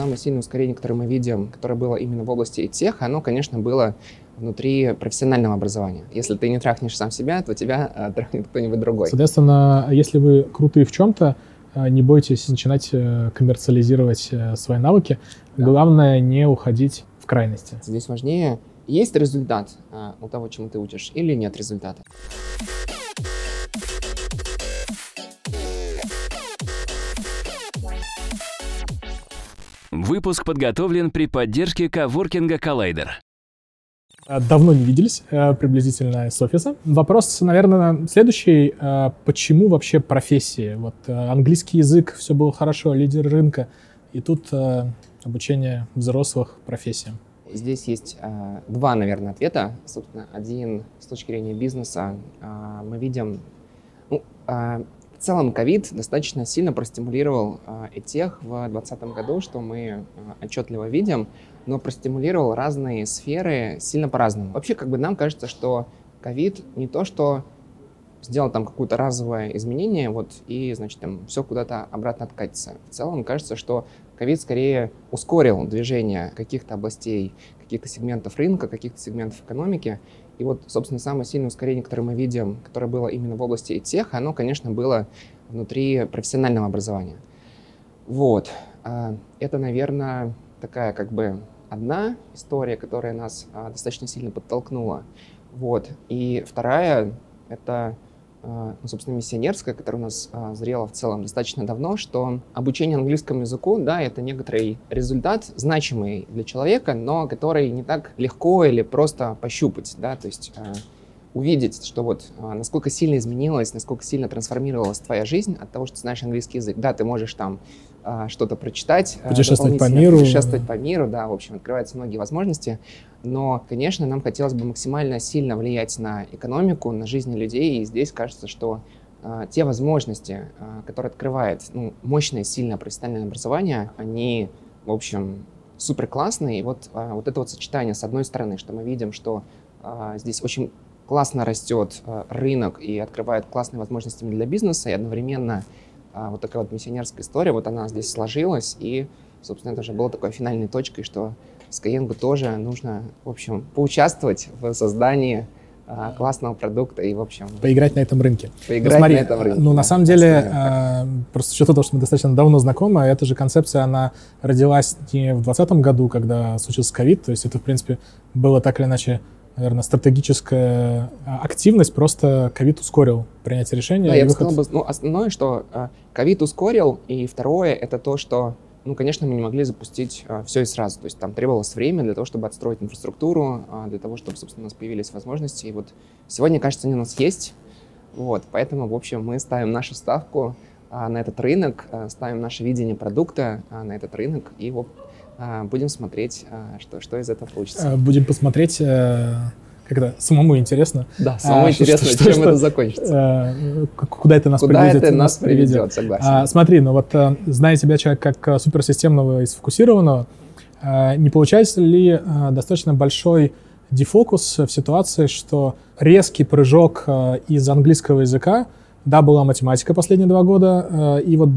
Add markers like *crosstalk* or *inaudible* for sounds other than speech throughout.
самое сильное ускорение, которое мы видим, которое было именно в области тех, оно, конечно, было внутри профессионального образования. Если ты не трахнешь сам себя, то тебя э, трахнет кто-нибудь другой. Соответственно, если вы крутые в чем-то, э, не бойтесь начинать э, коммерциализировать свои навыки. Да. Главное не уходить в крайности. Здесь важнее, есть результат э, у того, чему ты учишь, или нет результата. Выпуск подготовлен при поддержке коворкинга Collider. Э, Давно не виделись, э, приблизительно с офиса. Вопрос, наверное, следующий. Э, Почему вообще профессии? Вот э, английский язык, все было хорошо, лидер рынка, и тут э, обучение взрослых профессиям. Здесь есть э, два, наверное, ответа. Собственно, один с точки зрения бизнеса. Э, мы видим, ну, э, в целом ковид достаточно сильно простимулировал э, этех в 2020 году, что мы э, отчетливо видим, но простимулировал разные сферы сильно по-разному. Вообще, как бы нам кажется, что ковид не то, что сделал там какое-то разовое изменение, вот, и, значит, там все куда-то обратно откатится. В целом, кажется, что ковид скорее ускорил движение каких-то областей, каких-то сегментов рынка, каких-то сегментов экономики. И вот, собственно, самое сильное ускорение, которое мы видим, которое было именно в области тех, оно, конечно, было внутри профессионального образования. Вот. А, Это, наверное, такая как бы одна история, которая нас а, достаточно сильно подтолкнула. Вот. И вторая — это, ну, собственно, миссионерская, которая у нас а, зрела в целом достаточно давно, что обучение английскому языку, да, это некоторый результат, значимый для человека, но который не так легко или просто пощупать, да, то есть а, увидеть, что вот а, насколько сильно изменилась, насколько сильно трансформировалась твоя жизнь от того, что ты знаешь английский язык. Да, ты можешь там что-то прочитать, а, Путешествовать по миру. путешествовать по миру, да, в общем, открываются многие возможности. Но, конечно, нам хотелось бы максимально сильно влиять на экономику, на жизни людей, и здесь кажется, что а, те возможности, а, которые открывает ну, мощное, сильное профессиональное образование, они, в общем, супер классные. И вот, а, вот это вот сочетание, с одной стороны, что мы видим, что а, здесь очень классно растет а, рынок и открывает классные возможности для бизнеса, и одновременно а, вот такая вот миссионерская история, вот она здесь сложилась, и, собственно, это уже было такой финальной точкой, что Skyeng тоже нужно, в общем, поучаствовать в создании а, классного продукта и, в общем, Поиграть на этом рынке. поиграть ну, смотри, на этом рынке. Ну, на самом деле, э, просто с учетом того, что мы достаточно давно знакомы, эта же концепция, она родилась не в 2020 году, когда случился ковид, то есть это, в принципе, было так или иначе, наверное, стратегическая а, активность, просто ковид ускорил принятие решения. Да, и я бы выход- сказал, бы, ну, основное, что а, ковид ускорил, и второе, это то, что, ну, конечно, мы не могли запустить все и сразу. То есть там требовалось время для того, чтобы отстроить инфраструктуру, а, для того, чтобы, собственно, у нас появились возможности. И вот сегодня, кажется, они у нас есть. Вот, поэтому, в общем, мы ставим нашу ставку а, на этот рынок, а, ставим наше видение продукта а, на этот рынок, и вот а, будем смотреть, а, что, что из этого получится. Э, Будем посмотреть, э, когда самому интересно, да, самое а, что- интересное, что- чем что- это закончится. э, куда это нас Куда приведет. это нас приведет, согласен. А, смотри, ну вот э, зная тебя человек как э, суперсистемного и сфокусированного, э, не получается ли э, достаточно большой дефокус в ситуации, что резкий прыжок э, из английского языка, да, была математика последние два года, э, и вот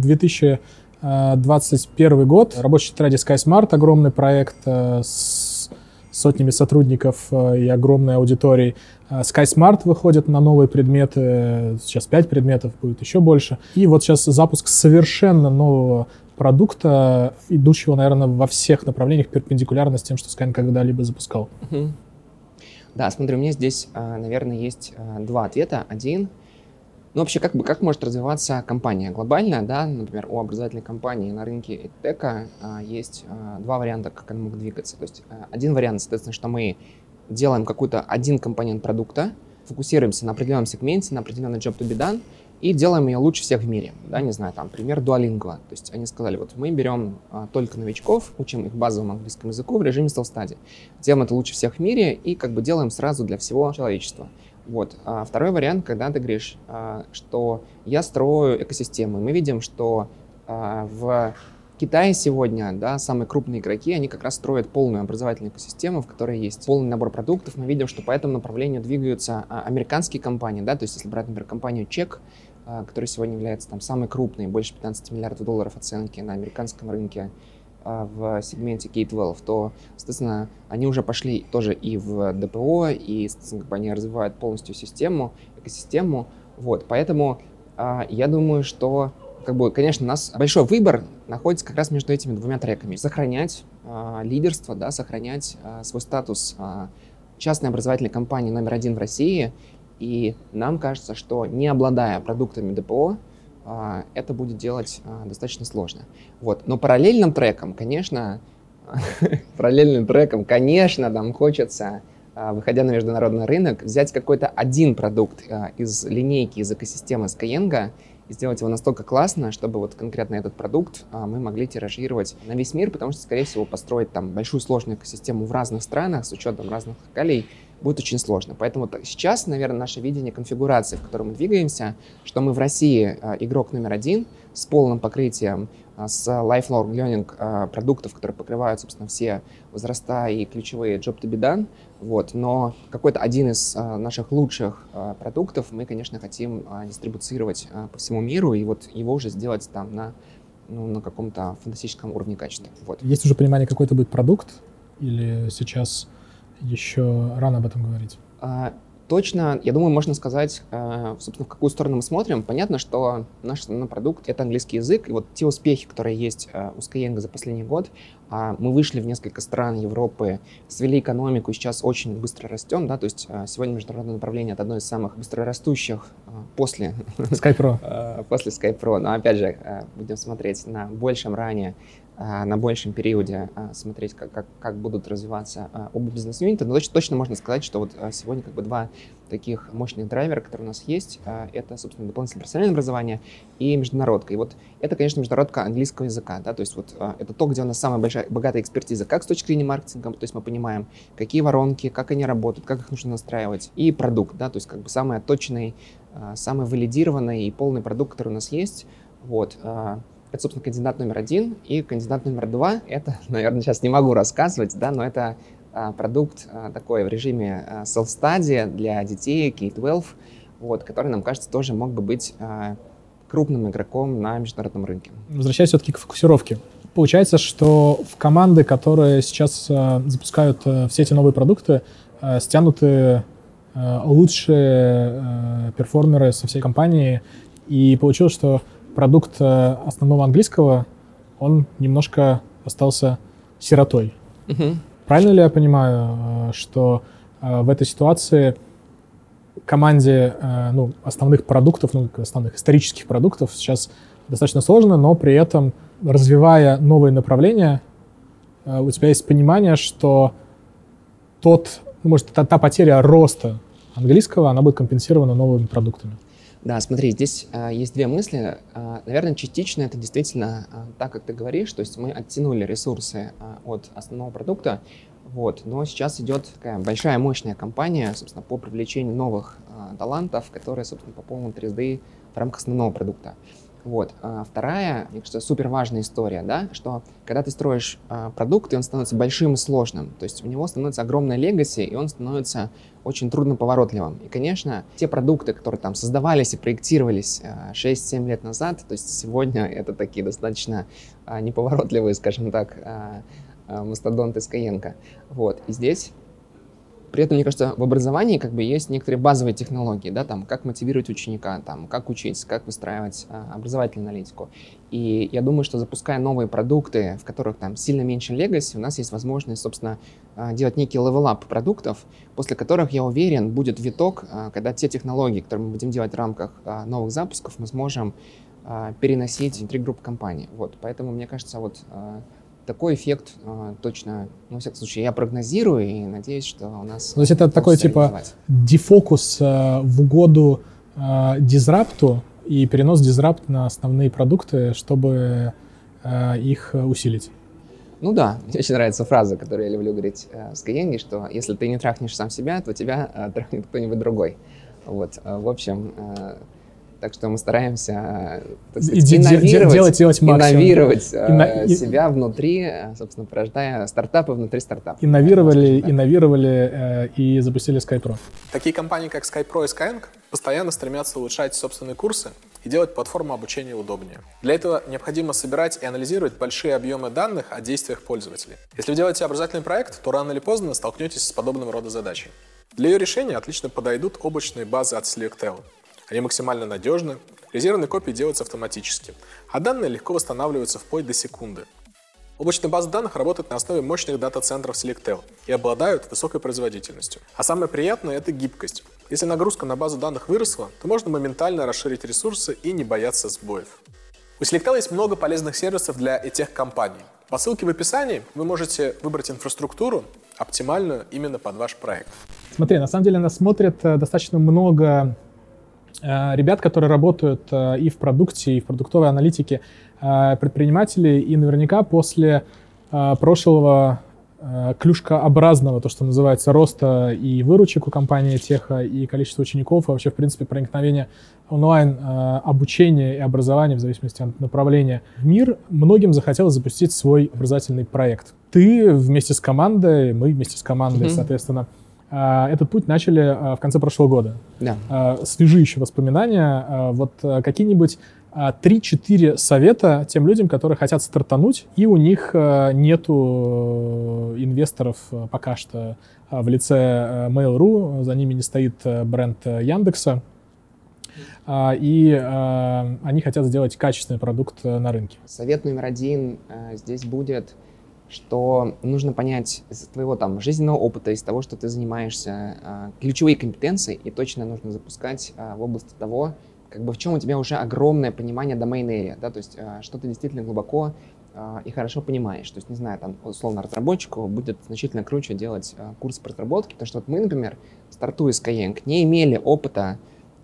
2021 год, рабочий тетради SkySmart, огромный проект э, с сотнями сотрудников э, и огромной аудиторией. Э, SkySmart выходит на новые предметы, сейчас 5 предметов, будет еще больше. И вот сейчас запуск совершенно нового продукта, идущего, наверное, во всех направлениях перпендикулярно с тем, что Sky когда-либо запускал. Да, смотри, у меня здесь, а, наверное, есть а, два ответа. Один, ну вообще, как бы как может развиваться компания глобально, да, например, у образовательной компании на рынке EdTech а, есть а, два варианта, как она может двигаться. То есть а, один вариант, соответственно, что мы делаем какой-то один компонент продукта, фокусируемся на определенном сегменте, на определенный job to be done, и делаем ее лучше всех в мире. Да, не знаю, там, пример Duolingo. То есть они сказали, вот мы берем а, только новичков, учим их базовому английскому языку в режиме self-study. Делаем это лучше всех в мире и как бы делаем сразу для всего человечества. Вот. А второй вариант, когда ты говоришь, а, что я строю экосистему. Мы видим, что а, в Китае сегодня, да, самые крупные игроки, они как раз строят полную образовательную экосистему, в которой есть полный набор продуктов. Мы видим, что по этому направлению двигаются а, американские компании, да, то есть если брать, например, компанию Чек, которая сегодня является там самой крупной, больше 15 миллиардов долларов оценки на американском рынке, в сегменте K-12, то, соответственно, они уже пошли тоже и в ДПО, и, соответственно, как бы они развивают полностью систему, экосистему. Вот, поэтому а, я думаю, что как бы, конечно, у нас большой выбор находится как раз между этими двумя треками. Сохранять э, лидерство, да, сохранять свой статус частной образовательной компании номер один в России. И нам кажется, что не обладая продуктами ДПО, это будет делать э, достаточно сложно. Вот. Но параллельным треком, конечно, *laughs* параллельным треком, конечно, нам хочется выходя на международный рынок, взять какой-то один продукт из линейки, из экосистемы Skyeng и сделать его настолько классно, чтобы вот конкретно этот продукт а, мы могли тиражировать на весь мир, потому что, скорее всего, построить там большую сложную экосистему в разных странах с учетом разных локалей будет очень сложно. Поэтому сейчас, наверное, наше видение конфигурации, в которой мы двигаемся, что мы в России а, игрок номер один с полным покрытием а, с lifelong learning а, продуктов, которые покрывают, собственно, все возраста и ключевые job to be done. Вот. Но какой-то один из наших лучших продуктов мы, конечно, хотим дистрибуцировать по всему миру и вот его уже сделать там на, ну, на каком-то фантастическом уровне качества. Вот. Есть уже понимание, какой это будет продукт? Или сейчас еще рано об этом говорить? Точно, я думаю, можно сказать, э, собственно, в какую сторону мы смотрим. Понятно, что наш основной продукт — это английский язык, и вот те успехи, которые есть э, у Skyeng за последний год, а, мы вышли в несколько стран Европы, свели экономику, и сейчас очень быстро растем, да, то есть сегодня международное направление — это одно из самых быстрорастущих после... SkyPro. *laughs* после SkyPro, но опять же, будем смотреть на большем ранее а, на большем периоде а, смотреть, как, как, как будут развиваться а, оба бизнес-юнита. Но точно, точно можно сказать, что вот сегодня как бы два таких мощных драйвера, которые у нас есть, это, собственно, дополнительное профессиональное образование и международка. И вот это, конечно, международка английского языка, да, то есть вот это то, где у нас самая большая, богатая экспертиза, как с точки зрения маркетинга, то есть мы понимаем, какие воронки, как они работают, как их нужно настраивать, и продукт, да, то есть как бы самый точный, самый валидированный и полный продукт, который у нас есть, вот, это, собственно, кандидат номер один. И кандидат номер два, это, *laughs* наверное, сейчас не могу рассказывать, да, но это а, продукт а, такой в режиме а, self-study для детей, K-12, вот, который, нам кажется, тоже мог бы быть крупным игроком на международном рынке. Возвращаясь все-таки к фокусировке. Получается, что в команды, которые сейчас запускают э, все эти новые продукты, э, стянуты э, лучшие перформеры со всей компании, и получилось, что продукт э, основного английского, он немножко остался сиротой. Угу. Правильно ли я понимаю, э, что э, в этой ситуации команде ну, основных продуктов, ну, основных исторических продуктов сейчас достаточно сложно, но при этом, развивая новые направления, у тебя есть понимание, что тот, ну, может, та, та потеря роста английского, она будет компенсирована новыми продуктами. Да, смотри, здесь а, есть две мысли. А, наверное, частично это действительно а, так, как ты говоришь, то есть мы оттянули ресурсы от основного продукта, вот, но сейчас идет такая большая мощная кампания, собственно, по привлечению новых а, талантов, которые, собственно, пополнят 3D в рамках основного продукта. Вот. А вторая, мне кажется, супер важная история, да, что когда ты строишь а, продукт, и он становится большим и сложным, то есть у него становится огромная легаси, и он становится очень трудно поворотливым. И, конечно, те продукты, которые там создавались и проектировались а, 6-7 лет назад, то есть сегодня *laughs* это такие достаточно а, неповоротливые, скажем так, а, а, мастодонты Skyeng. Вот. И здесь при этом, мне кажется, в образовании как бы есть некоторые базовые технологии, да, там, как мотивировать ученика, там, как учить, как выстраивать а, образовательную аналитику. И я думаю, что запуская новые продукты, в которых там сильно меньше легаси, у нас есть возможность, собственно, а, делать некий level up продуктов, после которых, я уверен, будет виток, а, когда те технологии, которые мы будем делать в рамках а, новых запусков, мы сможем переносить внутри групп компаний. Вот, поэтому, мне кажется, вот такой эффект э, точно, ну, во всяком случае, я прогнозирую и надеюсь, что у нас... То есть это такой типа дефокус э, в угоду э, disrupt у и перенос disrupt на основные продукты, чтобы э, их усилить. Ну да, мне очень нравится фраза, которую я люблю говорить э, в Skyeng, что если ты не трахнешь сам себя, то тебя э, трахнет кто-нибудь другой. Вот, э, в общем, э, так что мы стараемся так сказать, и инновировать, делать, делать инновировать Инно... себя внутри, собственно, порождая стартапы внутри стартапа. Инновировали, инновировали э, и запустили SkyPro. Такие компании, как SkyPro и Skyeng, постоянно стремятся улучшать собственные курсы и делать платформу обучения удобнее. Для этого необходимо собирать и анализировать большие объемы данных о действиях пользователей. Если вы делаете образовательный проект, то рано или поздно столкнетесь с подобным рода задачей. Для ее решения отлично подойдут облачные базы от Selectel. Они максимально надежны, резервные копии делаются автоматически, а данные легко восстанавливаются вплоть до секунды. Облачные базы данных работают на основе мощных дата-центров Selectel и обладают высокой производительностью. А самое приятное – это гибкость. Если нагрузка на базу данных выросла, то можно моментально расширить ресурсы и не бояться сбоев. У Selectel есть много полезных сервисов для этих компаний. По ссылке в описании вы можете выбрать инфраструктуру, оптимальную именно под ваш проект. Смотри, на самом деле нас смотрит э, достаточно много ребят, которые работают э, и в продукте, и в продуктовой аналитике, предприниматели, и наверняка после прошлого клюшкообразного, то, что называется, роста и выручек у компании Теха, и количество учеников, и вообще, в принципе, проникновения онлайн обучения и образования, в зависимости от направления в мир, многим захотелось запустить свой образовательный проект. Ты вместе с командой, мы вместе с командой, mm-hmm. соответственно, этот путь начали а, в конце прошлого года. Да. А, свежи еще воспоминания. Вот какие-нибудь 3-4 совета тем людям, которые хотят стартануть, и у них нету инвесторов пока что в лице Mail.ru, за ними не стоит бренд Яндекса, и они хотят сделать качественный продукт на рынке. Совет номер один здесь будет что нужно понять из твоего там жизненного опыта, из того, что ты занимаешься, а, ключевые компетенции, и точно нужно запускать а, в области того, как бы в чем у тебя уже огромное понимание domain area, да, то есть а, что ты действительно глубоко и хорошо понимаешь. То есть, не знаю, там, условно, разработчику будет значительно круче делать курс по разработке, потому что вот мы, например, стартуя Skyeng, не имели опыта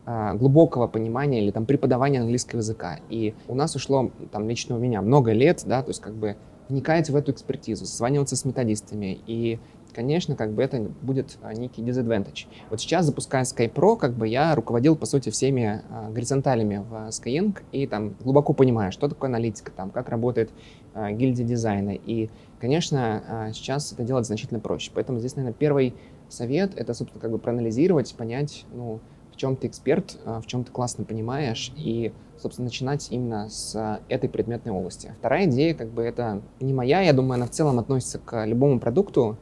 глубокого понимания или там преподавания английского языка. И у нас ушло, там, лично у меня много лет, да, то есть как бы вникать в эту экспертизу, созваниваться с методистами. И, конечно, как бы это будет а, некий disadvantage. Вот сейчас, запуская Sky Pro, как бы я руководил, по сути, всеми а, горизонталями в Skyeng и там глубоко понимаю, что такое аналитика, там, как работает а, гильдия дизайна. И, конечно, а, сейчас это делать значительно проще. Поэтому здесь, наверное, первый совет — это, собственно, как бы проанализировать, понять, ну, в чем ты эксперт, а, в чем ты классно понимаешь, и собственно, начинать именно с этой предметной области. Вторая идея, как бы это не моя, я думаю, она в целом относится к любому продукту,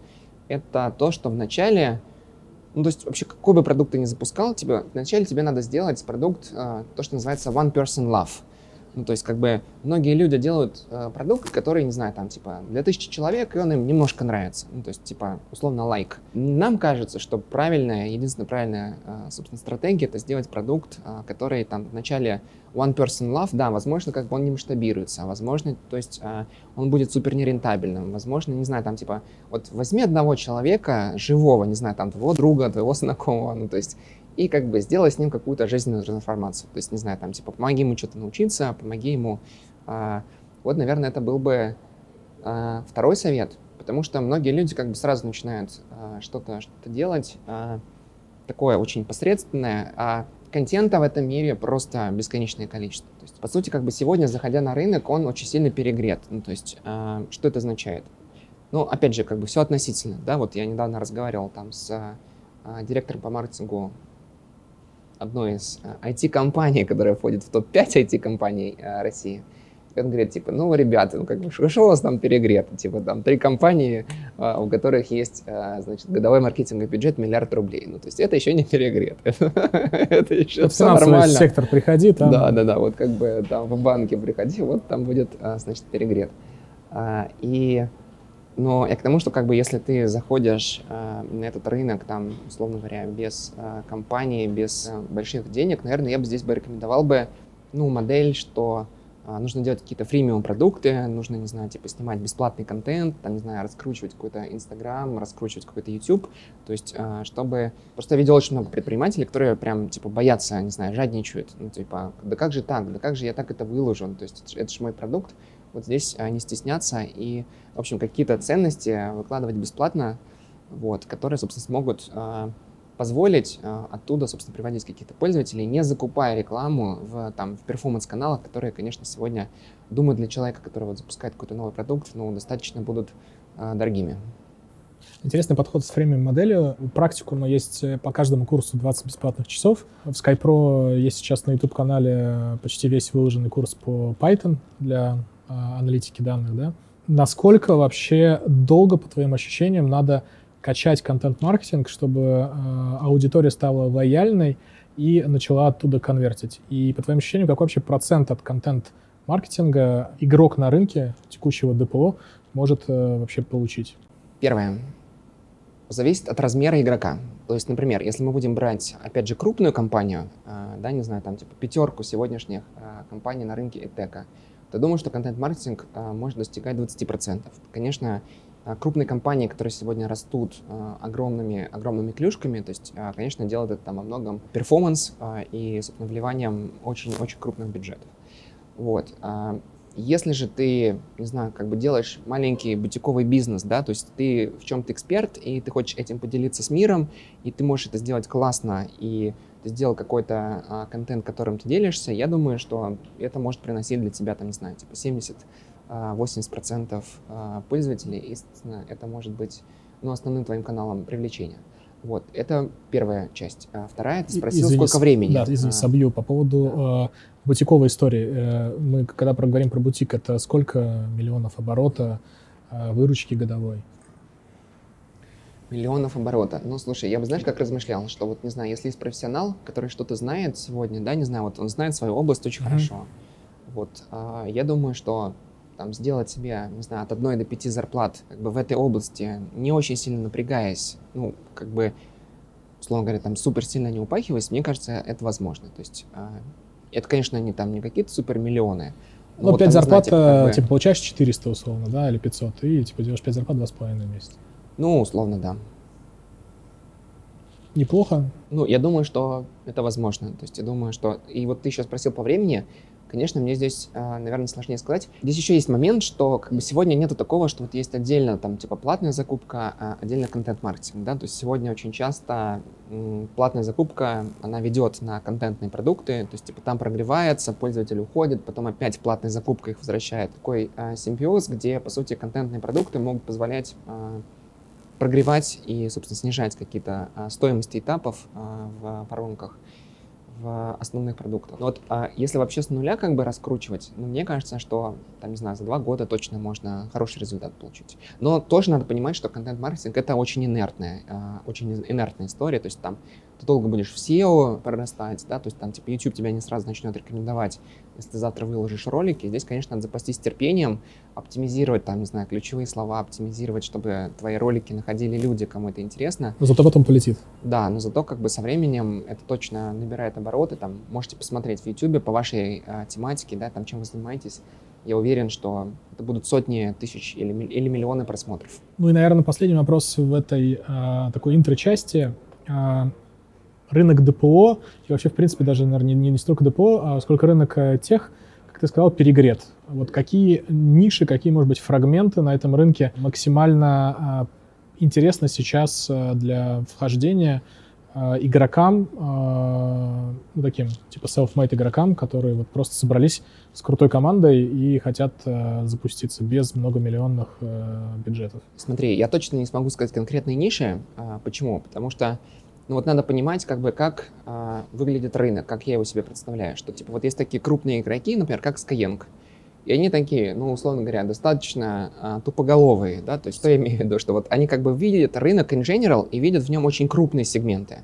это то, что вначале, ну, то есть вообще какой бы продукт ты ни запускал, тебе, вначале тебе надо сделать продукт, а, то, что называется one person love. Ну, то есть, как бы, многие люди делают э, продукт, который, не знаю, там, типа, для тысячи человек, и он им немножко нравится. Ну, то есть, типа, условно, лайк. Нам кажется, что правильная, единственная правильная, э, собственно, стратегия — это сделать продукт, э, который, там, вначале one person love, да, возможно, как бы он не масштабируется, возможно, то есть, э, он будет супер нерентабельным. Возможно, не знаю, там, типа, вот возьми одного человека, живого, не знаю, там, твоего друга, твоего знакомого, ну, то есть, и как бы сделай с ним какую-то жизненную трансформацию. То есть, не знаю, там, типа, помоги ему что-то научиться, помоги ему... А, вот, наверное, это был бы а, второй совет, потому что многие люди как бы сразу начинают а, что-то что делать, такое очень посредственное, а контента в этом мире просто бесконечное количество. То есть, по сути, как бы сегодня, заходя на рынок, он очень сильно перегрет. Ну, то есть, что это означает? Ну, опять же, как бы все относительно, да, вот я недавно разговаривал там с директором по маркетингу одной из IT-компаний, э, которая входит в топ-5 IT-компаний э, России. И он говорит, типа, ну, ребята, ну, как бы, что у вас там перегрето? Типа, там, три компании, э, у которых есть, значит, годовой маркетинговый бюджет миллиард рублей. Ну, то есть это еще не перегрет. *laughs* Это еще все нормально. сектор приходи, там. Да, да, да, вот как бы там в банке приходи, вот там будет, значит, перегрет. И но я к тому, что как бы если ты заходишь э, на этот рынок, там, условно говоря, без э, компании, без э, больших денег, наверное, я бы здесь бы рекомендовал бы, ну, модель, что э, нужно делать какие-то фримиум продукты, нужно, не знаю, типа снимать бесплатный контент, там, не знаю, раскручивать какой-то Инстаграм, раскручивать какой-то YouTube, то есть, э, чтобы... Просто я видел очень много предпринимателей, которые прям, типа, боятся, не знаю, жадничают, ну, типа, да как же так, да как же я так это выложу, то есть, это, это же мой продукт, вот здесь а, не стесняться и, в общем, какие-то ценности выкладывать бесплатно, вот, которые, собственно, смогут э, позволить э, оттуда, собственно, приводить каких-то пользователей, не закупая рекламу в, там, в перформанс-каналах, которые, конечно, сегодня, думаю, для человека, который вот запускает какой-то новый продукт, ну, достаточно будут э, дорогими. Интересный подход с фрейминг моделью. Практику, но есть э, по каждому курсу 20 бесплатных часов. В SkyPro есть сейчас на YouTube-канале почти весь выложенный курс по Python для а, аналитики данных. Да? Насколько вообще долго, по твоим ощущениям, надо качать контент-маркетинг, чтобы э, аудитория стала лояльной и начала оттуда конвертить? И по твоим ощущениям, какой вообще процент от контент-маркетинга игрок на рынке текущего ДПО может э, вообще получить? Первое. Зависит от размера игрока. То есть, например, если мы будем брать, опять же, крупную компанию, э, да, не знаю, там, типа, пятерку сегодняшних э, компаний на рынке Этека, то думаю, что контент-маркетинг э, может достигать 20%. Конечно, а, крупные компании, которые сегодня растут а, огромными, огромными клюшками, то есть, а, конечно, делают это там во многом перформанс и, собственно, вливанием очень-очень крупных бюджетов. Вот. Если же ты, не знаю, как бы делаешь маленький бутиковый бизнес, да, то есть ты в чем-то эксперт, и ты хочешь этим поделиться с миром, и ты можешь это сделать классно, и сделал какой-то а, контент, которым ты делишься, я думаю, что это может приносить для тебя, там, не знаю, типа 70 80% а, пользователей, естественно, это может быть ну, основным твоим каналом привлечения. Вот, это первая часть. А вторая, ты спросил, извини, сколько времени. Да, извини, а, собью. По поводу да. э, бутиковой истории. Э, мы, когда проговорим про бутик, это сколько миллионов оборота, э, выручки годовой? Миллионов оборота. Ну, слушай, я бы, знаешь, как размышлял, что вот, не знаю, если есть профессионал, который что-то знает сегодня, да, не знаю, вот он знает свою область очень mm-hmm. хорошо, вот, а, я думаю, что там, сделать себе, не знаю, от одной до пяти зарплат как бы в этой области, не очень сильно напрягаясь, ну, как бы, условно говоря, там супер сильно не упахиваясь, мне кажется, это возможно. То есть э, это, конечно, не там не какие-то супер миллионы. Ну, вот, 5 зарплат, знаете, как бы... типа, получаешь 400 условно, да, или 500, и, типа, делаешь 5 зарплат 2,5 в месяц. Ну, условно, да. Неплохо. Ну, я думаю, что это возможно. То есть я думаю, что... И вот ты сейчас спросил по времени. Конечно, мне здесь, а, наверное, сложнее сказать. Здесь еще есть момент, что как бы сегодня нету такого, что вот есть отдельно там типа платная закупка, а отдельно контент-маркетинг, да, то есть сегодня очень часто платная закупка, она ведет на контентные продукты, то есть типа там прогревается, пользователь уходит, потом опять платная закупка их возвращает. Такой а, симбиоз, где, по сути, контентные продукты могут позволять а, прогревать и, собственно, снижать какие-то а, стоимости этапов а, в воронках в основных продуктах. Вот а, если вообще с нуля как бы раскручивать, ну, мне кажется, что, там, не знаю, за два года точно можно хороший результат получить. Но тоже надо понимать, что контент-маркетинг — это очень инертная, очень инертная история, то есть там ты долго будешь в SEO прорастать, да, то есть там типа YouTube тебя не сразу начнет рекомендовать, если ты завтра выложишь ролики. Здесь, конечно, надо запастись терпением, оптимизировать там, не знаю, ключевые слова, оптимизировать, чтобы твои ролики находили люди, кому это интересно. Но зато потом полетит. Да, но зато как бы со временем это точно набирает обороты. Там можете посмотреть в YouTube по вашей а, тематике, да, там чем вы занимаетесь. Я уверен, что это будут сотни тысяч или, или миллионы просмотров. Ну и, наверное, последний вопрос в этой а, такой интро-части. А, рынок ДПО, и вообще, в принципе, даже, наверное, не, не столько ДПО, а сколько рынок э, тех, как ты сказал, перегрет. Вот какие ниши, какие, может быть, фрагменты на этом рынке максимально а, интересны сейчас а, для вхождения игрокам, ну, таким, типа self-made игрокам, которые вот просто собрались с крутой командой и хотят запуститься без многомиллионных бюджетов? Смотри, я точно не смогу сказать конкретные ниши. А, почему? Потому что ну вот надо понимать, как бы, как а, выглядит рынок, как я его себе представляю. Что, типа, вот есть такие крупные игроки, например, как Skyeng. И они такие, ну, условно говоря, достаточно а, тупоголовые, да, то есть что я имею в виду, что вот они как бы видят рынок in general и видят в нем очень крупные сегменты.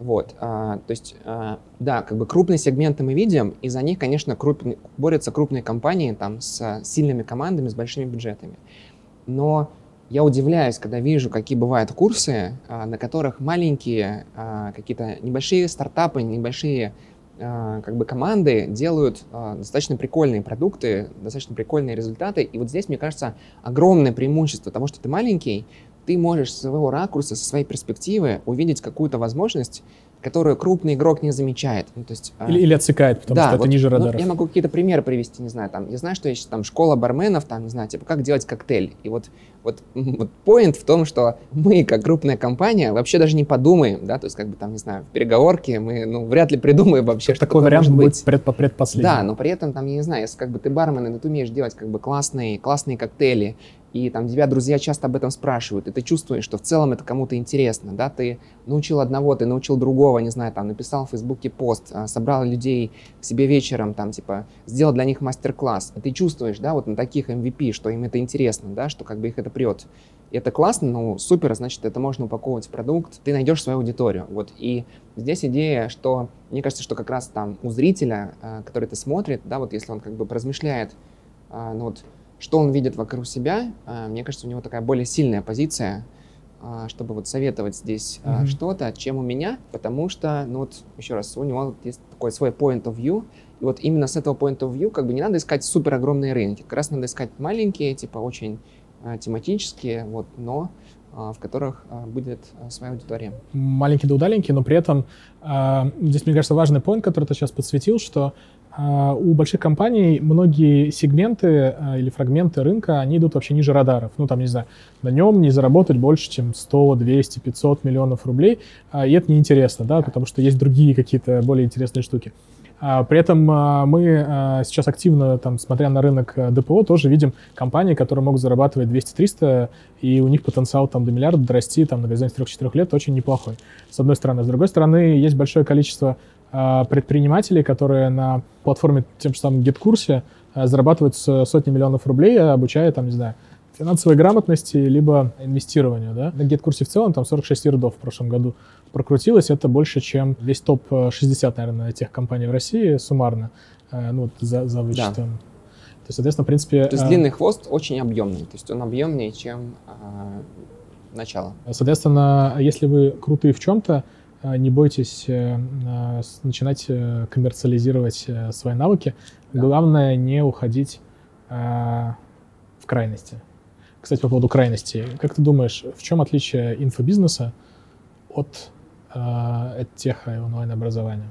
Вот, а, то есть, а, да, как бы крупные сегменты мы видим, и за них, конечно, крупные, борются крупные компании там с сильными командами, с большими бюджетами. Но я удивляюсь, когда вижу, какие бывают курсы, а, на которых маленькие а, какие-то небольшие стартапы, небольшие а, как бы команды делают достаточно прикольные продукты, достаточно прикольные результаты. И вот здесь, мне кажется, огромное преимущество того, что ты маленький, ты можешь с своего ракурса, со своей перспективы увидеть какую-то возможность которую крупный игрок не замечает. Ну, то есть, а, или, или отсекает, потому да, что вот, это ниже радара. Ну, я могу какие-то примеры привести, не знаю, там, я знаю, что есть там школа барменов, там, не знаю, типа, как делать коктейль. И вот вот, *laughs* вот point в том, что мы, как крупная компания, вообще даже не подумаем, да, то есть, как бы там, не знаю, в переговорке мы, ну, вряд ли придумаем вообще, что такой вариант может быть. Пред, предпоследний. Да, но при этом, там, я не знаю, если как бы ты бармен, и ты умеешь делать как бы классные, классные коктейли, и там тебя друзья часто об этом спрашивают, и ты чувствуешь, что в целом это кому-то интересно, да, ты научил одного, ты научил другого, не знаю, там, написал в Фейсбуке пост, а, собрал людей к себе вечером, там, типа, сделал для них мастер-класс, и ты чувствуешь, да, вот на таких MVP, что им это интересно, да, что как бы их это прет. И это классно, ну, супер, значит, это можно упаковывать в продукт, ты найдешь свою аудиторию, вот, и здесь идея, что, мне кажется, что как раз там у зрителя, а, который это смотрит, да, вот если он как бы поразмышляет, а, ну, вот, что он видит вокруг себя, а, мне кажется, у него такая более сильная позиция, а, чтобы вот советовать здесь mm-hmm. что-то, чем у меня, потому что, ну вот, еще раз, у него есть такой свой point of view, и вот именно с этого point of view как бы не надо искать супер огромные рынки, как раз надо искать маленькие, типа очень тематические, вот, но в которых будет своя аудитория. Маленькие да удаленькие, но при этом здесь, мне кажется, важный point, который ты сейчас подсветил, что у больших компаний многие сегменты а, или фрагменты рынка, они идут вообще ниже радаров. Ну, там, не знаю, на нем не заработать больше, чем 100, 200, 500 миллионов рублей, а, и это неинтересно, да, потому что есть другие какие-то более интересные штуки. При этом мы сейчас активно, там, смотря на рынок ДПО, тоже видим компании, которые могут зарабатывать 200-300, и у них потенциал там, до миллиарда дорасти там, на горизонте 3-4 лет очень неплохой, с одной стороны. С другой стороны, есть большое количество а, предпринимателей, которые на платформе тем же самым GitKурсе а, зарабатывают сотни миллионов рублей, обучая, там, не знаю, финансовой грамотности, либо инвестированию, да. На GitKурсе в целом там 46 ярдов в прошлом году прокрутилось, это больше, чем весь топ-60, наверное, тех компаний в России суммарно, а, ну, вот за, за вычетом. Да. То есть, соответственно, в принципе... То есть длинный хвост очень объемный, то есть он объемнее, чем а, начало. Соответственно, если вы крутые в чем-то, а, не бойтесь э, начинать э, коммерциализировать э, свои навыки. Да. Главное не уходить в крайности. Кстати, по поводу крайности. Как ты думаешь, в чем отличие инфобизнеса от э, теха и онлайн-образования?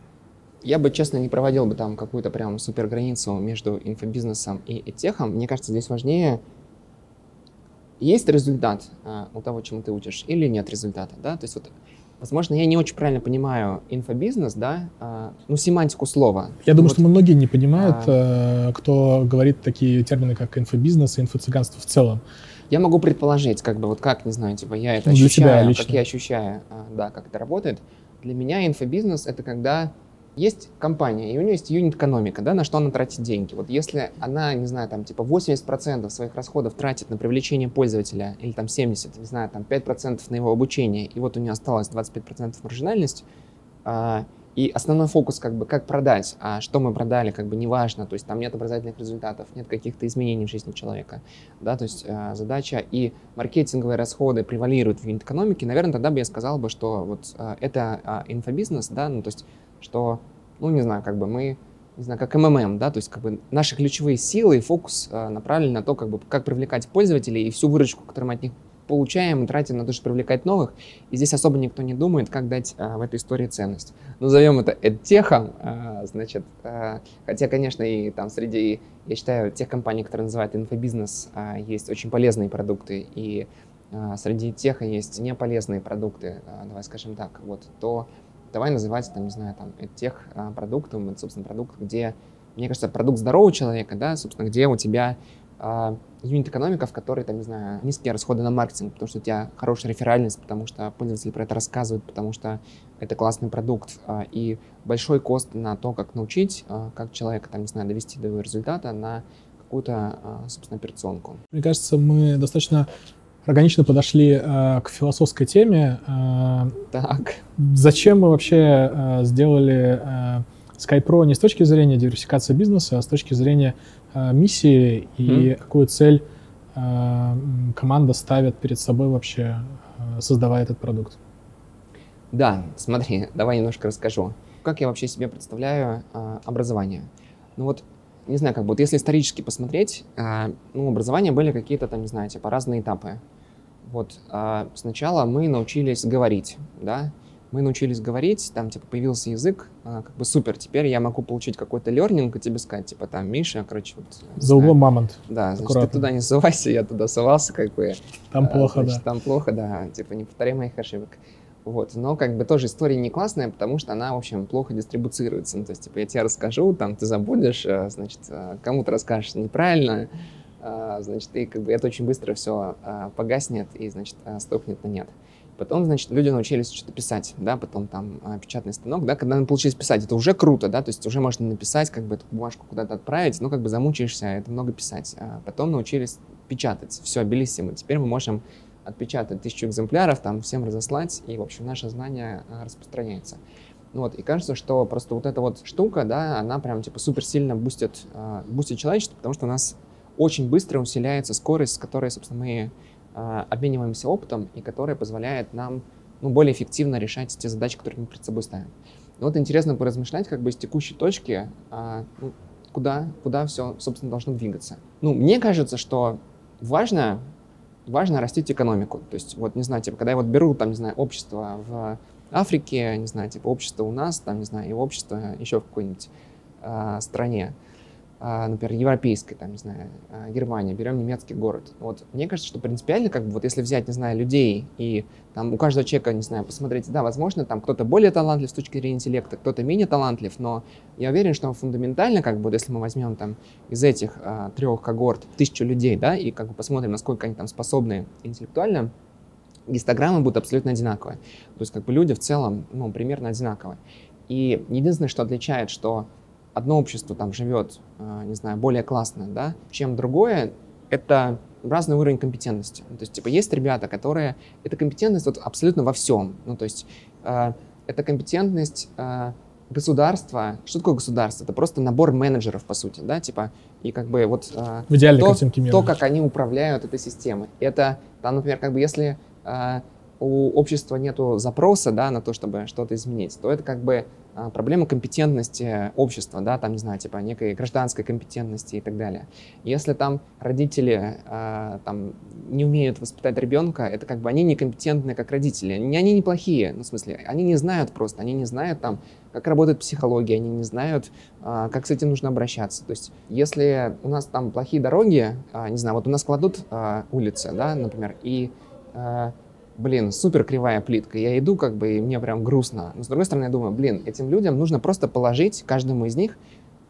Я бы, честно, не проводил бы там какую-то прям супер границу между инфобизнесом и техом. Мне кажется, здесь важнее, есть результат э, у того, чему ты учишь, или нет результата, да? То есть вот Возможно, я не очень правильно понимаю инфобизнес, да, а, ну, семантику слова. Я думаю, вот, что многие не понимают, а, кто говорит такие термины, как инфобизнес и инфо-цыганство в целом. Я могу предположить, как бы, вот как, не знаю, типа, я это ну, ощущаю, как я ощущаю, а, да, как это работает. Для меня инфобизнес — это когда есть компания, и у нее есть юнит-экономика, да, на что она тратит деньги. Вот если она, не знаю, там, типа 80% своих расходов тратит на привлечение пользователя, или там 70, не знаю, там 5% на его обучение, и вот у нее осталось 25% маржинальность, а, и основной фокус как бы как продать, а что мы продали, как бы неважно, то есть там нет образовательных результатов, нет каких-то изменений в жизни человека, да, то есть а, задача и маркетинговые расходы превалируют в юнит-экономике, наверное, тогда бы я сказал бы, что вот а, это а, инфобизнес, да, ну то есть что, ну, не знаю, как бы мы, не знаю, как МММ, да, то есть как бы наши ключевые силы и фокус э, направлены на то, как бы, как привлекать пользователей и всю выручку, которую мы от них получаем, тратим на то, чтобы привлекать новых. И здесь особо никто не думает, как дать а, в этой истории ценность. Назовем это эдтехом, а, значит, а, хотя, конечно, и там среди, я считаю, тех компаний, которые называют инфобизнес, а, есть очень полезные продукты, и а, среди теха есть неполезные продукты, а, давай скажем так, вот, то давай называть, там, не знаю, там, тех а, продуктом, это, собственно, продукт, где, мне кажется, продукт здорового человека, да, собственно, где у тебя а, юнит-экономика, в которой, там, не знаю, низкие расходы на маркетинг, потому что у тебя хорошая реферальность, потому что пользователи про это рассказывают, потому что это классный продукт, а, и большой кост на то, как научить, как человека, там, не знаю, довести до его результата на какую-то, собственно, операционку. Мне кажется, мы достаточно органично подошли э, к философской теме. Э, так. Зачем мы вообще э, сделали э, SkyPro не с точки зрения диверсификации бизнеса, а с точки зрения э, миссии и mm. какую цель э, команда ставит перед собой вообще, э, создавая этот продукт? Да, смотри, давай немножко расскажу. Как я вообще себе представляю э, образование? Ну вот не знаю, как бы, вот если исторически посмотреть, э, ну, образования были какие-то там, не знаю, типа разные этапы. Вот э, сначала мы научились говорить, да, мы научились говорить, там, типа, появился язык, а, как бы супер, теперь я могу получить какой-то лернинг и тебе сказать, типа, там, Миша, короче, вот... За знаю, углом мамонт. Да, значит, Аккуратно. ты туда не ссылайся, я туда ссылался, как бы... Там а, плохо, значит, да. Там плохо, да, типа, не повторяй моих ошибок. Вот, но как бы тоже история не классная, потому что она, в общем, плохо дистрибуцируется. Ну, то есть, типа, я тебе расскажу, там, ты забудешь, а, значит, а, кому-то расскажешь неправильно, значит, и как бы это очень быстро все погаснет и, значит, стопнет на нет. Потом, значит, люди научились что-то писать, да, потом там печатный станок, да, когда научились писать, это уже круто, да, то есть уже можно написать, как бы эту бумажку куда-то отправить, но как бы замучаешься, это много писать. А потом научились печатать, все, bellissimo. Теперь мы можем отпечатать тысячу экземпляров, там всем разослать, и, в общем, наше знание а, распространяется. Ну вот, и кажется, что просто вот эта вот штука, да, она прям типа супер сильно бустит, э, бустит человечество, потому что у нас очень быстро усиляется скорость, с которой, собственно, мы а, обмениваемся опытом и которая позволяет нам ну, более эффективно решать те задачи, которые мы перед собой ставим. И вот интересно поразмышлять как бы с текущей точки, а, ну, куда, куда все, собственно, должно двигаться. Ну, мне кажется, что важно, важно растить экономику. То есть, вот, не знаю, типа, когда я вот беру, там, не знаю, общество в Африке, не знаю, типа, общество у нас, там, не знаю, и общество еще в какой-нибудь а, стране, например, европейской, там, не знаю, а, Германия, берем немецкий город. Вот мне кажется, что принципиально, как бы, вот если взять, не знаю, людей и там у каждого человека, не знаю, посмотреть, да, возможно, там кто-то более талантлив с точки зрения интеллекта, кто-то менее талантлив, но я уверен, что фундаментально, как бы, вот если мы возьмем там из этих а, трех когорт тысячу людей, да, и как бы посмотрим, насколько они там способны интеллектуально, гистограммы будут абсолютно одинаковые. То есть, как бы люди в целом, ну, примерно одинаковые. И единственное, что отличает, что одно общество там живет, а, не знаю, более классно, да, чем другое, это разный уровень компетентности. То есть, типа, есть ребята, которые... Это компетентность вот абсолютно во всем. Ну, то есть, э, это компетентность э, государства. Что такое государство? Это просто набор менеджеров, по сути, да, типа, и как бы вот... Э, В идеальной то, картинке мира. То, как они управляют этой системой. Это, там, например, как бы если э, у общества нету запроса, да, на то, чтобы что-то изменить, то это как бы проблема компетентности общества, да, там, не знаю, типа некой гражданской компетентности и так далее. Если там родители э, там, не умеют воспитать ребенка, это как бы они некомпетентны как родители. Они, они неплохие, ну, в смысле, они не знают просто, они не знают там, как работает психология, они не знают, э, как с этим нужно обращаться. То есть, если у нас там плохие дороги, э, не знаю, вот у нас кладут э, улицы, да, например, и блин, супер кривая плитка. Я иду, как бы, и мне прям грустно. Но с другой стороны, я думаю, блин, этим людям нужно просто положить каждому из них,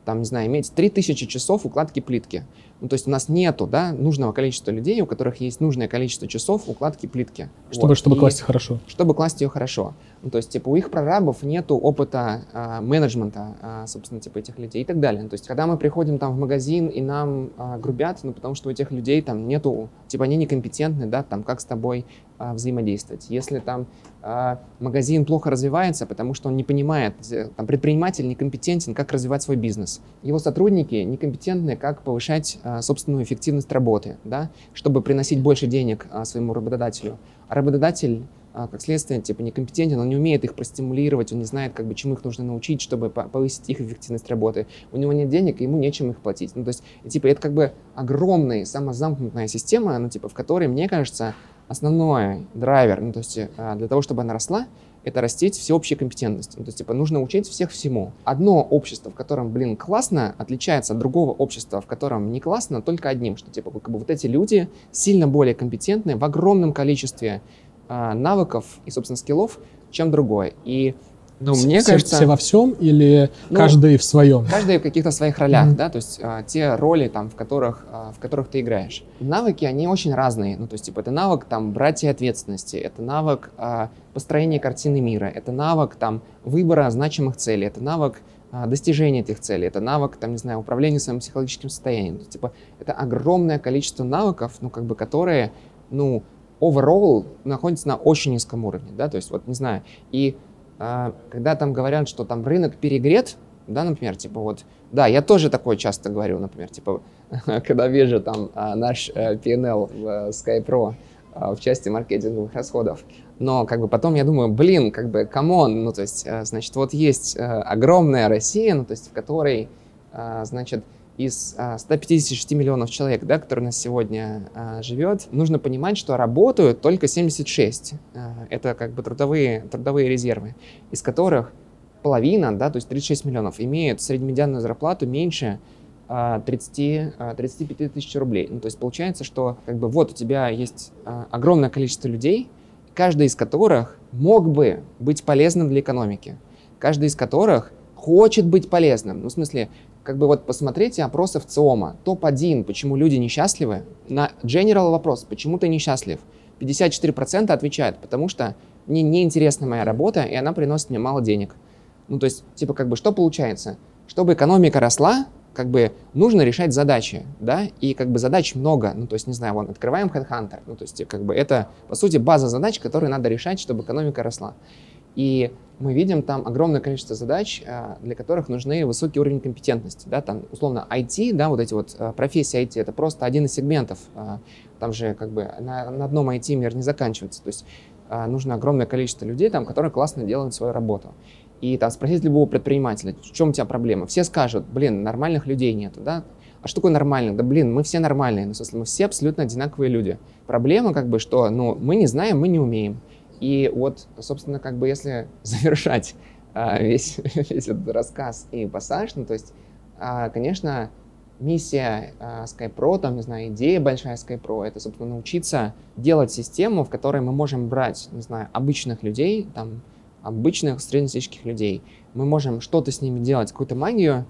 там, не знаю, иметь 3000 часов укладки плитки. Ну, то есть у нас нету, да, нужного количества людей, у которых есть нужное количество часов укладки плитки. Чтобы, вот. чтобы и класть хорошо. Чтобы класть ее хорошо. Ну, то есть, типа, у их прорабов нету опыта а, менеджмента, а, собственно, типа, этих людей и так далее. Ну, то есть, когда мы приходим там в магазин и нам а, грубят, ну, потому что у этих людей там нету, типа, они некомпетентны, да, там, как с тобой а, взаимодействовать. Если там а, магазин плохо развивается, потому что он не понимает, там, предприниматель некомпетентен, как развивать свой бизнес. Его сотрудники некомпетентны, как повышать а, собственную эффективность работы, да, чтобы приносить больше денег своему работодателю. А работодатель как следствие, типа, некомпетентен, он не умеет их простимулировать, он не знает, как бы, чему их нужно научить, чтобы повысить их эффективность работы. У него нет денег, ему нечем их платить. Ну, то есть, типа, это как бы огромная, самозамкнутая система, ну, типа, в которой, мне кажется, основной драйвер, ну, то есть э, для того, чтобы она росла, это растить всеобщей компетентность. Ну, то есть, типа, нужно учить всех всему. Одно общество, в котором, блин, классно, отличается от другого общества, в котором не классно, только одним, что, типа, как бы вот эти люди сильно более компетентны в огромном количестве э, навыков и, собственно, скиллов, чем другое. И ну, мне все, кажется... Все во всем или ну, каждый в своем? Каждый в каких-то своих ролях, mm-hmm. да, то есть а, те роли, там, в которых, а, в которых ты играешь. Навыки, они очень разные, ну, то есть, типа, это навык, там, братья ответственности, это навык а, построения картины мира, это навык, там, выбора значимых целей, это навык а, достижения этих целей, это навык, там, не знаю, управления своим психологическим состоянием. То есть, типа, это огромное количество навыков, ну, как бы, которые, ну, overall находятся на очень низком уровне, да, то есть, вот, не знаю, и когда там говорят, что там рынок перегрет, да, например, типа вот, да, я тоже такое часто говорю, например, типа, *laughs* когда вижу там а, наш э, P&L в э, SkyPro а, в части маркетинговых расходов, но как бы потом я думаю, блин, как бы, come on, ну то есть, э, значит, вот есть огромная Россия, ну то есть, в которой, значит, из а, 156 миллионов человек, да, которые у нас сегодня а, живет, нужно понимать, что работают только 76. А, это как бы трудовые, трудовые резервы, из которых половина, да, то есть 36 миллионов, имеют среднемедианную зарплату меньше 30, а, 35 а, тысяч рублей. Ну, то есть получается, что как бы вот у тебя есть а, огромное количество людей, каждый из которых мог бы быть полезным для экономики, каждый из которых хочет быть полезным. Ну, в смысле, как бы вот посмотрите опросы в ЦИОМа. Топ-1, почему люди несчастливы. На general вопрос, почему ты несчастлив? 54% отвечают, потому что мне неинтересна моя работа, и она приносит мне мало денег. Ну, то есть, типа, как бы, что получается? Чтобы экономика росла, как бы нужно решать задачи, да, и как бы задач много, ну, то есть, не знаю, вон, открываем Headhunter, ну, то есть, как бы это, по сути, база задач, которые надо решать, чтобы экономика росла. И мы видим там огромное количество задач, а, для которых нужны высокий уровень компетентности, да, там, условно, IT, да, вот эти вот а, профессии IT, это просто один из сегментов, а, там же, как бы, на, на одном IT мир не заканчивается, то есть, нужно огромное количество людей, там, которые классно делают свою работу и там спросить любого предпринимателя, в чем у тебя проблема, все скажут, блин, нормальных людей нету, да, а что такое нормальных? Да блин, мы все нормальные, ну, в смысле, мы все абсолютно одинаковые люди. Проблема как бы, что, ну, мы не знаем, мы не умеем. И вот, собственно, как бы если *laughs* завершать а, весь, *laughs* весь этот рассказ и пассаж, ну, то есть, а, конечно, миссия а, SkyPro, там, не знаю, идея большая SkyPro, это, собственно, научиться делать систему, в которой мы можем брать, не знаю, обычных людей, там, обычных среднестатистических людей. Мы можем что-то с ними делать, какую-то магию,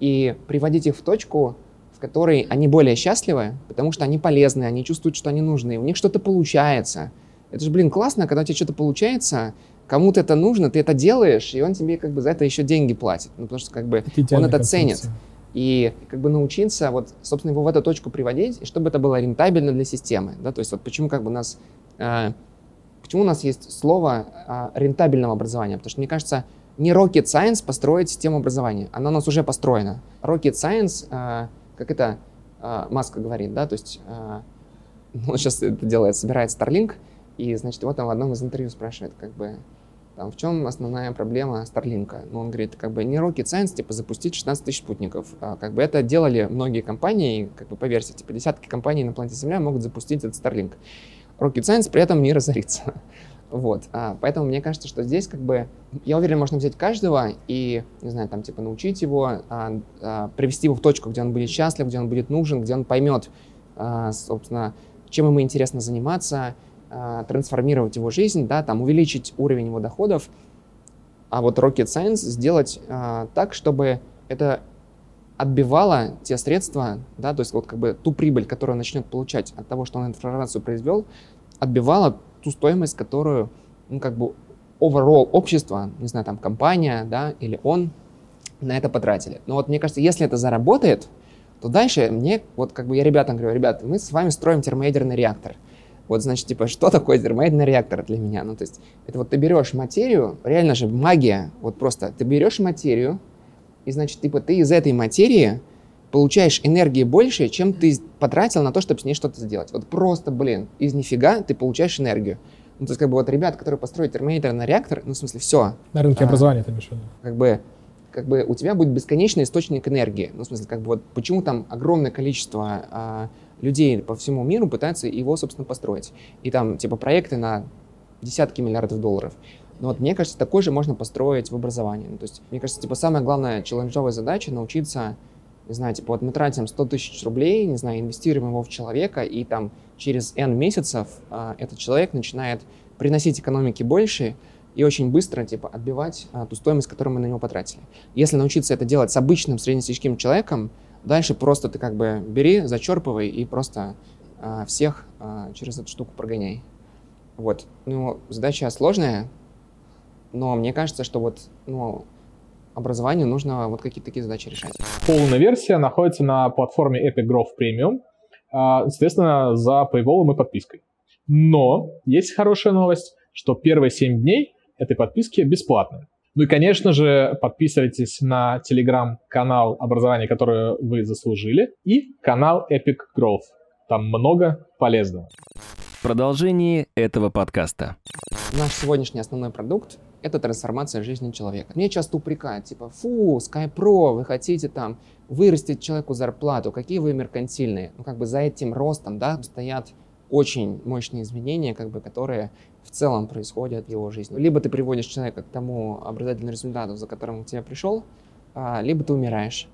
и приводить их в точку, в которой они более счастливы, потому что они полезны, они чувствуют, что они нужны, у них что-то получается. Это же, блин, классно, когда у тебя что-то получается, кому-то это нужно, ты это делаешь, и он тебе как бы за это еще деньги платит. Ну, потому что как бы это он это ценит. И как бы научиться вот, собственно, его в эту точку приводить, и чтобы это было рентабельно для системы. Да? То есть вот почему как бы у нас э, Почему у нас есть слово а, рентабельного образования? Потому что, мне кажется, не rocket science построить систему образования. Она у нас уже построена. Rocket science, а, как это а, Маска говорит, да, то есть а, *laughs* он сейчас это делает, собирает Starlink, и, значит, его там в одном из интервью спрашивает, как бы, там, в чем основная проблема Starlink? Ну, он говорит, как бы не rocket science, типа, запустить 16 тысяч спутников. А, как бы это делали многие компании, как бы поверьте, типа, десятки компаний на планете Земля могут запустить этот Starlink rocket science, при этом не разориться. *laughs* Вот, а, поэтому мне кажется, что здесь как бы, я уверен, можно взять каждого и, не знаю, там типа научить его, а, а, привести его в точку, где он будет счастлив, где он будет нужен, где он поймет, а, собственно, чем ему интересно заниматься, а, трансформировать его жизнь, да, там увеличить уровень его доходов, а вот Rocket Science сделать а, так, чтобы это отбивало те средства, да, то есть вот как бы ту прибыль, которую он начнет получать от того, что он информацию произвел, отбивала ту стоимость, которую, ну, как бы, overall общество, не знаю, там, компания, да, или он на это потратили. Но вот мне кажется, если это заработает, то дальше мне, вот как бы я ребятам говорю, ребята, мы с вами строим термоядерный реактор. Вот, значит, типа, что такое термоядерный реактор для меня? Ну, то есть, это вот ты берешь материю, реально же магия, вот просто, ты берешь материю, и значит, типа, ты из этой материи получаешь энергии больше, чем ты потратил на то, чтобы с ней что-то сделать. Вот просто, блин, из нифига ты получаешь энергию. Ну, то есть, как бы, вот ребята, которые построят термоядерный реактор, ну, в смысле, все. На рынке а, образования, ты имеешь в виду? Как бы, как бы у тебя будет бесконечный источник энергии. Ну, в смысле, как бы, вот почему там огромное количество а, людей по всему миру пытаются его, собственно, построить. И там, типа, проекты на десятки миллиардов долларов. Но вот мне кажется, такой же можно построить в образовании. Ну, то есть, мне кажется, типа, самая главная челленджовая задача научиться, не знаю, типа, вот мы тратим 100 тысяч рублей, не знаю, инвестируем его в человека, и там через N месяцев а, этот человек начинает приносить экономике больше и очень быстро, типа, отбивать а, ту стоимость, которую мы на него потратили. Если научиться это делать с обычным среднестатистическим человеком, дальше просто ты как бы бери, зачерпывай и просто а, всех а, через эту штуку прогоняй. Вот. Ну, задача сложная, но мне кажется, что вот, ну, образованию нужно вот какие-то такие задачи решать. Полная версия находится на платформе Epic Growth Premium, а, соответственно, за paywall и подпиской. Но есть хорошая новость, что первые 7 дней этой подписки бесплатны. Ну и, конечно же, подписывайтесь на телеграм-канал образования, которое вы заслужили, и канал Epic Growth. Там много полезного. В продолжении этого подкаста. Наш сегодняшний основной продукт это трансформация жизни человека. Мне часто упрекают, типа, фу, SkyPro, вы хотите там вырастить человеку зарплату, какие вы меркантильные. Ну, как бы за этим ростом, да, стоят очень мощные изменения, как бы, которые в целом происходят в его жизни. Либо ты приводишь человека к тому образовательному результату, за которым он к тебе пришел, а, либо ты умираешь.